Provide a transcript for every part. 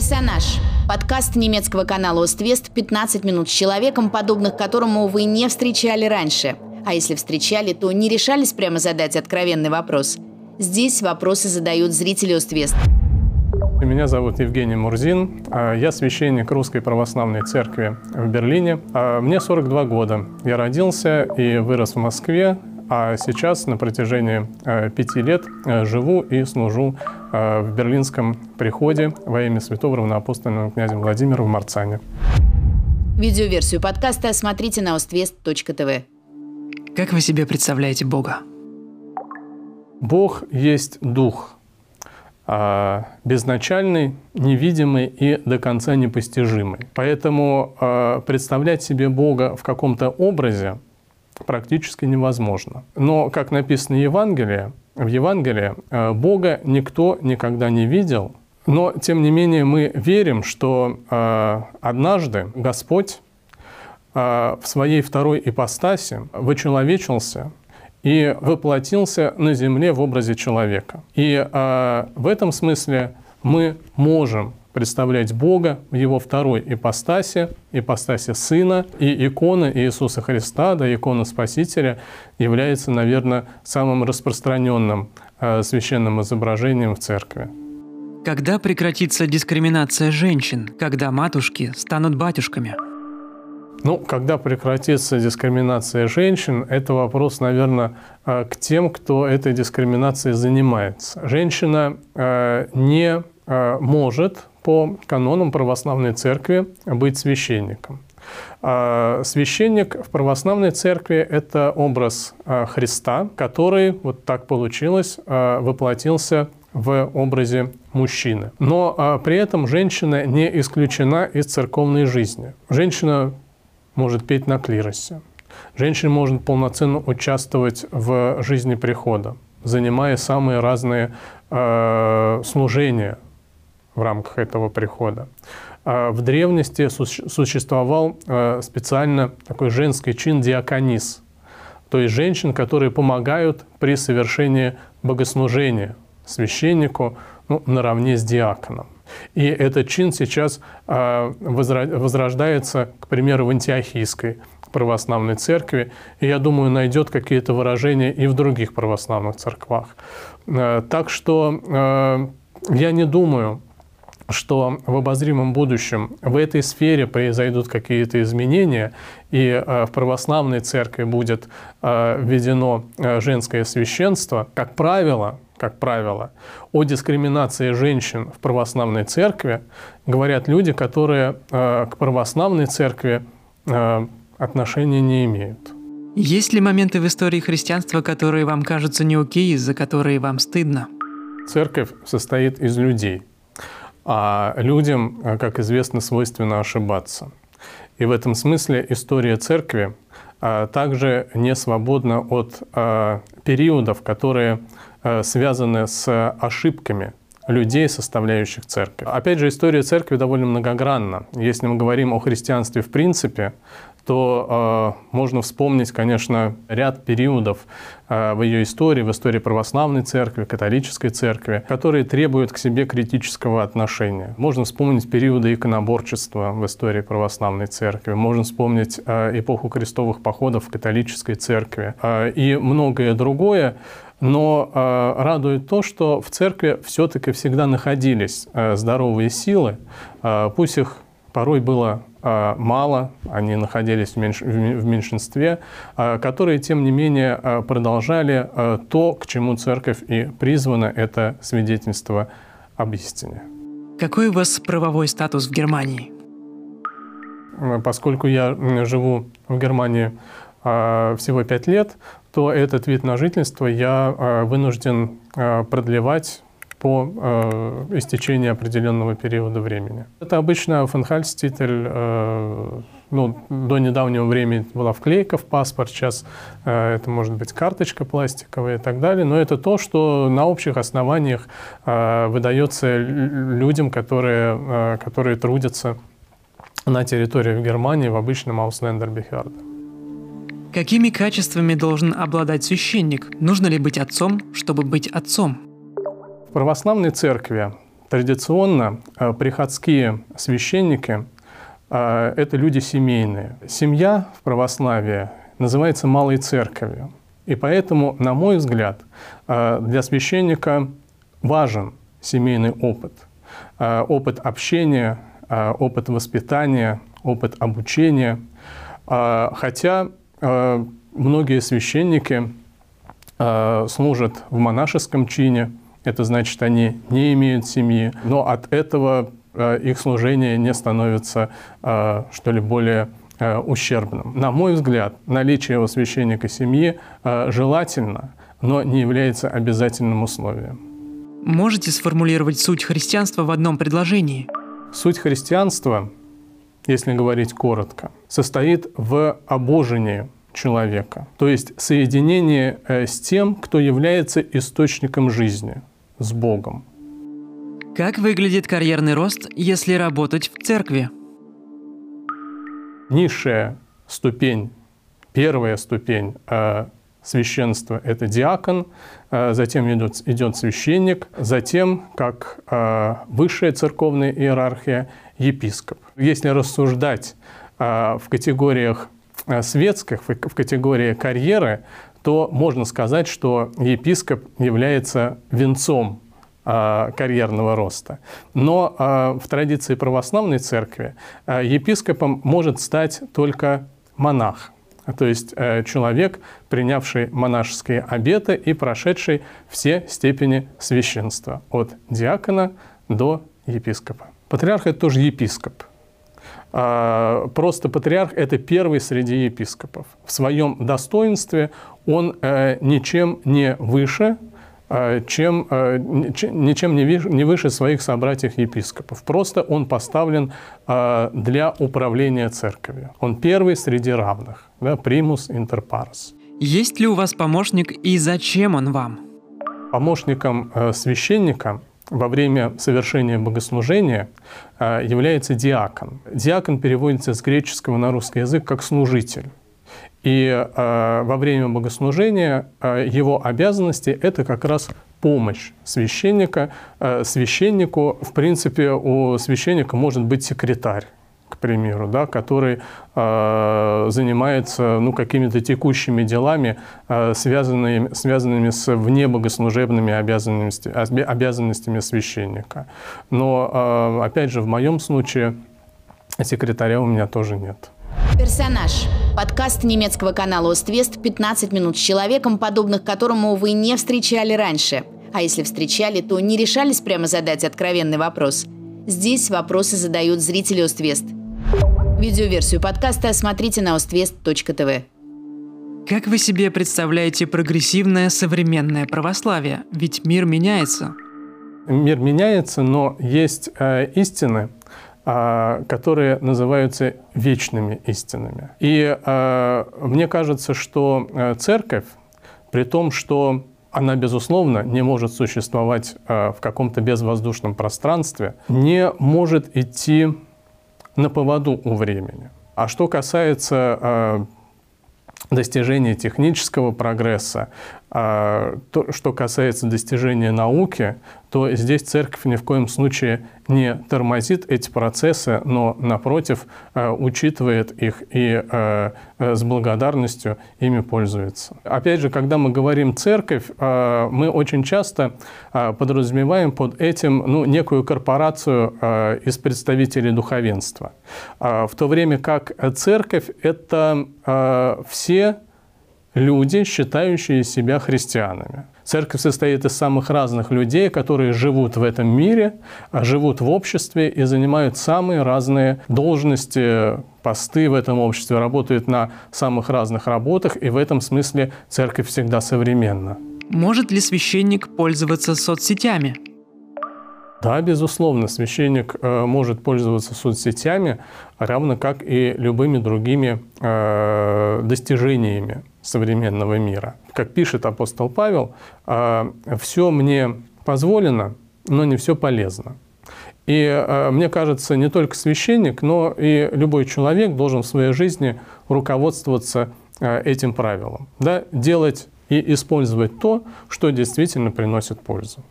Персонаж. Подкаст немецкого канала «Оствест» 15 минут с человеком, подобных которому вы не встречали раньше. А если встречали, то не решались прямо задать откровенный вопрос. Здесь вопросы задают зрители «Оствест». Меня зовут Евгений Мурзин. А, я священник Русской Православной Церкви в Берлине. А, мне 42 года. Я родился и вырос в Москве, а сейчас на протяжении э, пяти лет э, живу и служу э, в Берлинском приходе во имя святого равноапостольного князя Владимира в Марцане. Видеоверсию подкаста смотрите на ostvest.tv. Как вы себе представляете Бога? Бог есть Дух, а, безначальный, невидимый и до конца непостижимый. Поэтому представлять себе Бога в каком-то образе – практически невозможно. Но, как написано в Евангелии, в Евангелии э, Бога никто никогда не видел, но, тем не менее, мы верим, что э, однажды Господь э, в своей второй ипостаси вычеловечился и воплотился на земле в образе человека. И в этом смысле мы можем представлять Бога в Его второй ипостаси, ипостаси Сына. И икона Иисуса Христа, да, икона Спасителя, является, наверное, самым распространенным э, священным изображением в церкви. Когда прекратится дискриминация женщин, когда матушки станут батюшками? Ну, когда прекратится дискриминация женщин, это вопрос, наверное, э, к тем, кто этой дискриминацией занимается. Женщина э, не может по канонам православной церкви быть священником. А священник в православной церкви – это образ а, Христа, который, вот так получилось, а, воплотился в образе мужчины. Но при этом женщина не исключена из церковной жизни. Женщина может петь на клиросе. Женщина может полноценно участвовать в жизни прихода, занимая самые разные служения в рамках этого прихода. А в древности существовал э, специально такой женский чин диаконис, то есть женщин, которые помогают при совершении богослужения священнику ну, наравне с диаконом. И этот чин сейчас э, возрождается, к примеру, в антиохийской православной церкви, и я думаю, найдет какие-то выражения и в других православных церквах. Так что я не думаю, что в обозримом будущем в этой сфере произойдут какие-то изменения, и э, в православной церкви будет э, введено э, женское священство, как правило, как правило, о дискриминации женщин в православной церкви говорят люди, которые к православной церкви отношения не имеют. Есть ли моменты в истории христианства, которые вам кажутся не окей, за которые вам стыдно? Церковь состоит из людей – а людям, э, как известно, свойственно ошибаться. И в этом смысле история церкви э, также не свободна от э, периодов, которые связаны с ошибками людей, составляющих церковь. Опять же, история церкви довольно многогранна. Если мы говорим о христианстве в принципе, то э, можно вспомнить, конечно, ряд периодов э, в ее истории, в истории православной церкви, католической церкви, которые требуют к себе критического отношения. Можно вспомнить периоды иконоборчества в истории православной церкви, можно вспомнить э, эпоху крестовых походов в католической церкви э, и многое другое. Но э, радует то, что в церкви все-таки всегда находились э, здоровые силы, э, пусть их порой было мало, они находились в, меньш, в меньшинстве, а, которые, тем не менее, а, продолжали то, к чему церковь и призвана, это свидетельство об истине. Какой у вас правовой статус в Германии? Поскольку я живу в Германии всего пять лет, то этот вид на жительство я вынужден продлевать по э, истечении определенного периода времени. Это обычно фанхальститель, э, ну, до недавнего времени была вклейка в паспорт, сейчас э, это может быть карточка пластиковая и так далее, но это то, что на общих основаниях э, выдается людям, которые, э, которые трудятся на территории Германии в обычном Ауслендербехерде. Какими качествами должен обладать священник? Нужно ли быть отцом, чтобы быть отцом? В православной церкви Традиционно э, приходские священники э, – это люди семейные. Семья в православии называется малой церковью. И поэтому, на мой взгляд, э, для священника важен семейный опыт. Опыт общения, опыт воспитания, опыт обучения. Хотя многие священники служат в монашеском чине, это значит, они не имеют семьи, но от этого их служение не становится, что ли, более Э, ущербным. На мой взгляд, наличие у священника семьи э, желательно, но не является обязательным условием. Можете сформулировать суть христианства в одном предложении? Суть христианства, если говорить коротко, состоит в обожении человека, то есть соединении э, с тем, кто является источником жизни, с Богом. Как выглядит карьерный рост, если работать в церкви? низшая ступень, первая ступень э, священства – это диакон, э, затем идет, идет священник, затем, как э, высшая церковная иерархия – епископ. Если рассуждать в категориях светских, в категории карьеры, то можно сказать, что епископ является венцом а, карьерного роста. Но а, в традиции православной церкви а, епископом может стать только монах, то есть э, человек, принявший монашеские обеты и прошедший все степени священства, от диакона до епископа. Патриарх – это тоже епископ. Просто патриарх – это первый среди епископов. В своем достоинстве он э, ничем не выше а, чем, а, ничем не выше своих собратьев-епископов. Просто он поставлен а, для управления церковью. Он первый среди равных, да, примус интер. Есть ли у вас помощник и зачем он вам? Помощником священника во время совершения богослужения является диакон. Диакон переводится с греческого на русский язык как «служитель». И э, во время богослужения э, его обязанности – это как раз помощь священника. Священнику, в принципе, у священника может быть секретарь к примеру, да, который э, занимается ну, какими-то текущими делами, э, связанными, связанными с внебогослужебными обязанностями, обязанностями священника. Но, э, опять же, в моем случае секретаря у меня тоже нет. Персонаж. Подкаст немецкого канала «Оствест» «15 минут с человеком, подобных которому вы не встречали раньше». А если встречали, то не решались прямо задать откровенный вопрос. Здесь вопросы задают зрители «Оствест». Видеоверсию подкаста смотрите на oствест.тв. Как вы себе представляете прогрессивное современное православие? Ведь мир меняется. Мир меняется, но есть э, истины, а, которые называются вечными истинами. И а, мне кажется, что э, церковь, при том, что она, безусловно, не может существовать э, в каком-то безвоздушном пространстве, не может идти на поводу у времени. А что касается э, достижения технического прогресса, а, то, что касается достижения науки, то здесь церковь ни в коем случае не тормозит эти процессы, но, напротив, а, учитывает их и а, с благодарностью ими пользуется. Опять же, когда мы говорим «церковь», мы очень часто подразумеваем под этим ну, некую корпорацию из представителей духовенства. В то время как церковь – это все люди, считающие себя христианами. Церковь состоит из самых разных людей, которые живут в этом мире, живут в обществе и занимают самые разные должности, посты в этом обществе, работают на самых разных работах, и в этом смысле церковь всегда современна. Может ли священник пользоваться соцсетями? Да, безусловно, священник э, может пользоваться соцсетями, равно как и любыми другими э, достижениями современного мира. Как пишет апостол Павел, «А, все мне позволено, но не все полезно. И а, мне кажется, не только священник, но и любой человек должен в своей жизни руководствоваться а, этим правилом. Да? Делать и использовать то, что действительно приносит пользу.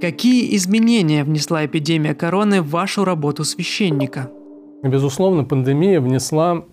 Какие изменения внесла эпидемия короны в вашу работу священника? Безусловно, пандемия внесла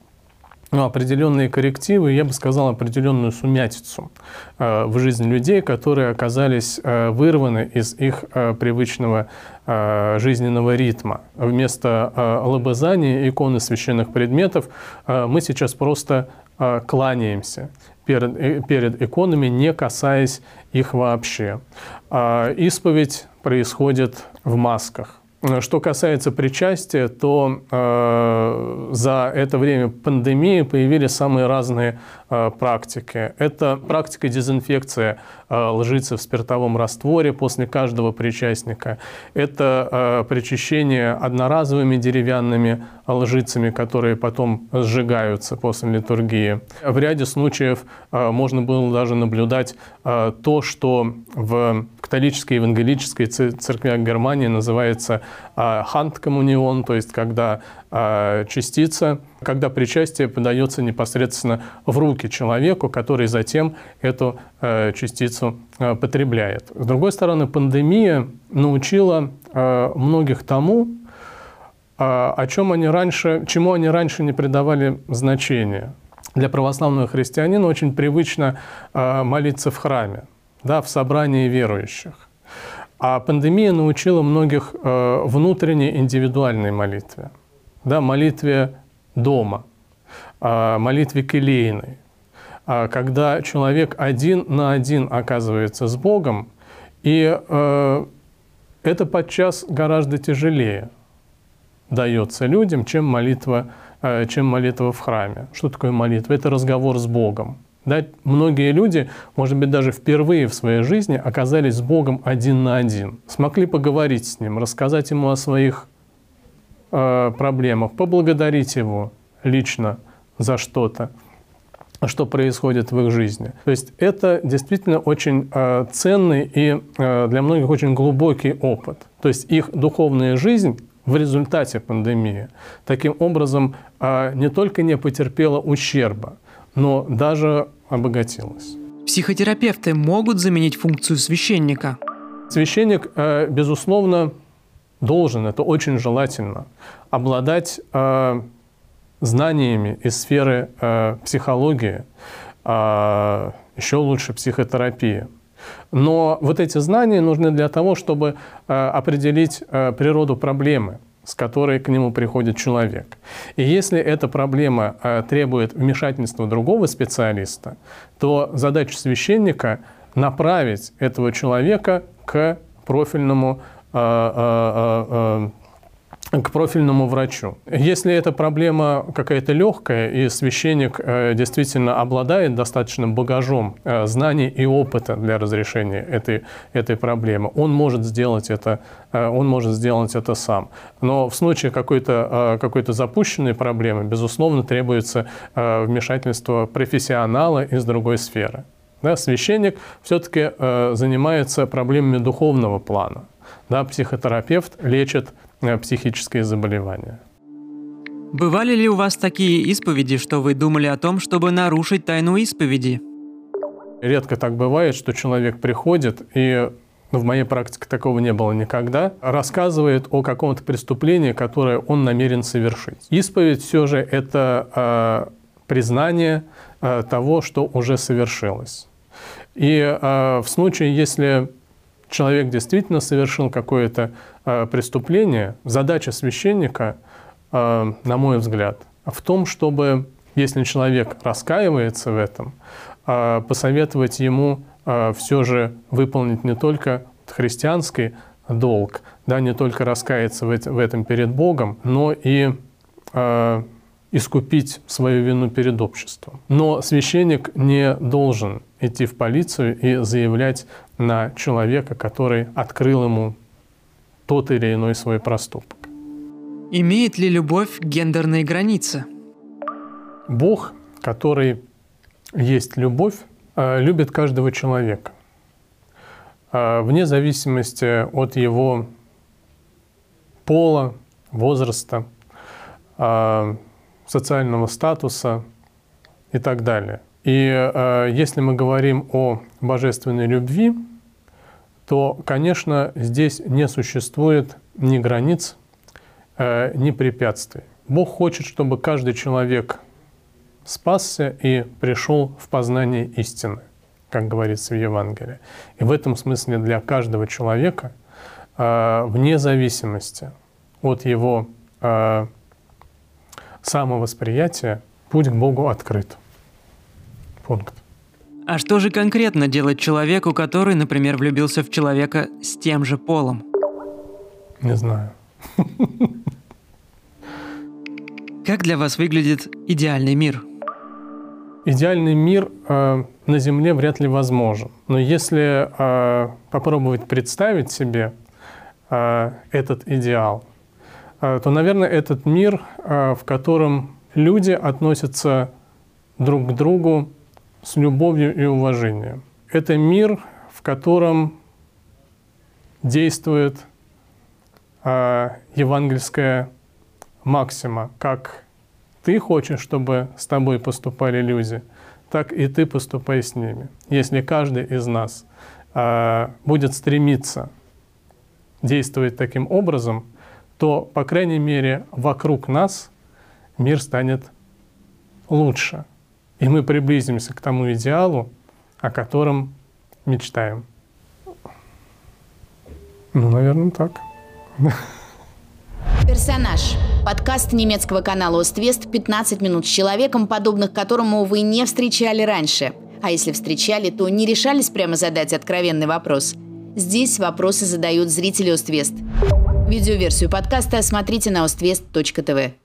определенные коррективы, я бы сказал, определенную сумятицу э, в жизни людей, которые оказались э, вырваны из их э, привычного жизненного ритма. Вместо лобызания иконы священных предметов мы сейчас просто кланяемся перед, перед иконами, не касаясь их вообще. Исповедь происходит в масках. Что касается причастия, то э, за это время пандемии появились самые разные э, практики. Это практика дезинфекции э, лжицы в спиртовом растворе после каждого причастника. Это э, причащение одноразовыми деревянными лжицами, которые потом сжигаются после литургии. В ряде случаев э, можно было даже наблюдать э, то, что в католической евангелической церквях Германии называется хант-коммунион, то есть когда а, частица, когда причастие подается непосредственно в руки человеку, который затем эту а, частицу а, потребляет. С другой стороны, пандемия научила многих тому, о чем они раньше, чему они раньше не придавали значения. Для православного христианина очень привычно молиться в храме, да, в собрании верующих. А пандемия научила многих э, внутренней индивидуальной молитве, да, молитве дома, э, молитве келейной. А когда человек один на один оказывается с Богом, и э, это подчас гораздо тяжелее дается людям, чем молитва, э, чем молитва в храме. Что такое молитва? Это разговор с Богом. Да, многие люди, может быть, даже впервые в своей жизни оказались с Богом один на один, смогли поговорить с Ним, рассказать Ему о своих э, проблемах, поблагодарить Его лично за что-то, что происходит в их жизни. То есть это действительно очень э, ценный и э, для многих очень глубокий опыт. То есть их духовная жизнь в результате пандемии таким образом э, не только не потерпела ущерба, но даже обогатилась. Психотерапевты могут заменить функцию священника? Священник, э, безусловно, должен, это очень желательно, обладать э, знаниями из сферы э, психологии, еще лучше психотерапии. Но вот эти знания нужны для того, чтобы определить природу проблемы – с которой к нему приходит человек. И если эта проблема э, требует вмешательства другого специалиста, то задача священника направить этого человека к профильному э, э, к профильному врачу. Если эта проблема какая-то легкая, и священник э, действительно обладает достаточным багажом э, знаний и опыта для разрешения этой, этой проблемы, он может сделать это, э, он может сделать это сам. Но в случае какой-то какой запущенной проблемы, безусловно, требуется вмешательство профессионала из другой сферы. Да, священник все-таки занимается проблемами духовного плана. Да, психотерапевт лечит психические заболевания. Бывали ли у вас такие исповеди, что вы думали о том, чтобы нарушить тайну исповеди? Редко так бывает, что человек приходит и ну, в моей практике такого не было никогда, рассказывает о каком-то преступлении, которое он намерен совершить. Исповедь все же это э, признание э, того, что уже совершилось. И э, в случае, если человек действительно совершил какое-то э, преступление, задача священника, э, на мой взгляд, в том, чтобы, если человек раскаивается в этом, э, посоветовать ему э, все же выполнить не только христианский долг, да, не только раскаяться в, в этом перед Богом, но и э, искупить свою вину перед обществом. Но священник не должен идти в полицию и заявлять на человека, который открыл ему тот или иной свой проступок. Имеет ли любовь гендерные границы? Бог, который есть любовь, э, любит каждого человека. Э, вне зависимости от его пола, возраста, э, социального статуса и так далее. И если мы говорим о божественной любви, то, конечно, здесь не существует ни границ, э, ни препятствий. Бог хочет, чтобы каждый человек спасся и пришел в познание истины, как говорится в Евангелии. И в этом смысле для каждого человека, э, вне зависимости от его э, самовосприятия, путь к Богу открыт. Пункт. А что же конкретно делать человеку, который, например, влюбился в человека с тем же полом? Не знаю. Как для вас выглядит идеальный мир? Идеальный мир э, на Земле вряд ли возможен. Но если э, попробовать представить себе э, этот идеал, э, то, наверное, этот мир, э, в котором люди относятся друг к другу с любовью и уважением. Это мир, в котором действует э, евангельская максима, как ты хочешь, чтобы с тобой поступали люди, так и ты поступай с ними. Если каждый из нас э, будет стремиться действовать таким образом, то, по крайней мере, вокруг нас мир станет лучше. И мы приблизимся к тому идеалу, о котором мечтаем. Ну, наверное, так. Персонаж. Подкаст немецкого канала «Оствест» 15 минут с человеком, подобных которому вы не встречали раньше. А если встречали, то не решались прямо задать откровенный вопрос. Здесь вопросы задают зрители «Оствест». Видеоверсию подкаста смотрите на oствест.тв.